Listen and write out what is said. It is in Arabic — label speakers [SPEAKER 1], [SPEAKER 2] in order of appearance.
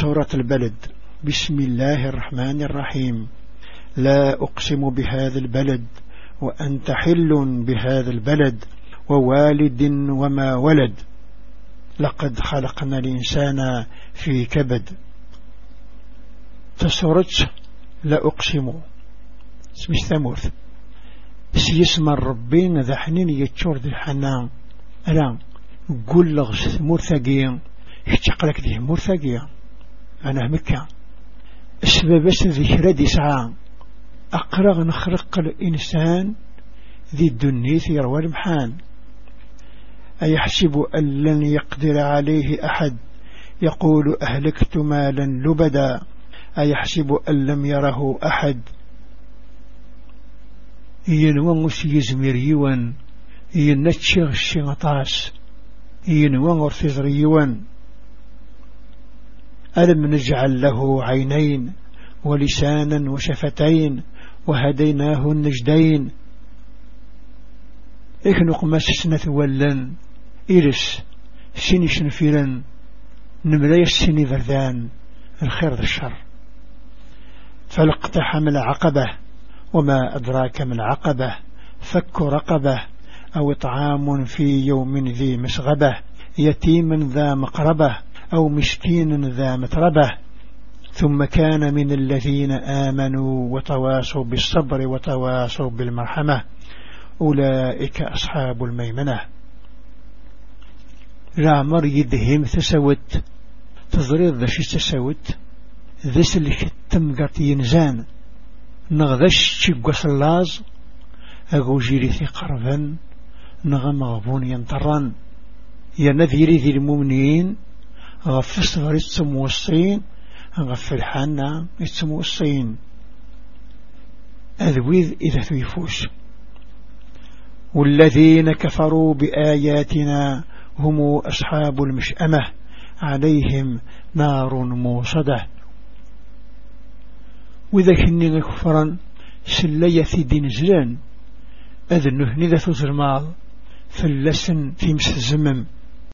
[SPEAKER 1] سورة البلد. بسم الله الرحمن الرحيم. لا أقسم بهذا البلد وأنت حل بهذا البلد ووالد وما ولد. لقد خلقنا الإنسان في كبد. تسرت لا أقسم. اسمش ثموث سيسمى الربين ذا حنين يتشور ذي الحنان. ألا قول لغس مرثقين يتشقلك ذي أنا مكة. السبب ذكر دي ساعة أقرغ نخرق الإنسان ذي الدنيث يروى المحان أيحسب أن لن يقدر عليه أحد. يقول أهلكت مالا لبدا. أيحسب أن لم يره أحد. ينوان سيزمير يوان ينتشغ الشغطاس ينوان ارتزر يوان ألم نجعل له عينين ولسانا وشفتين وهديناه النجدين. إيك نقماس سنة ولن إيرس سيني شنفيرا نملاي السيني ذردان الخير الشر. فلقتحم العقبة وما أدراك من عقبة فك رقبة أو إطعام في يوم ذي مسغبة يتيم ذا مقربة. أو مسكين ذا متربة ثم كان من الذين آمنوا وتواصوا بالصبر وتواصوا بالمرحمة أولئك أصحاب الميمنة. العمر يدهم تسوت تضرير ذا شي تسوت ذا سلك تمقرت ينزان. نغذش تشقص اللاز أقو جيري في قربا نغم غبون ينطران يا نذيري ذي المؤمنين غفص غير الصين غف الحانة الصين. أذوذ إذا ثيفوش والذين كفروا بآياتنا هم أصحاب المشأمة عليهم نار موصدة. وإذا كني كفرا سلية في دين زلان أذنه نذا تزرمال فلسن في مس الزمم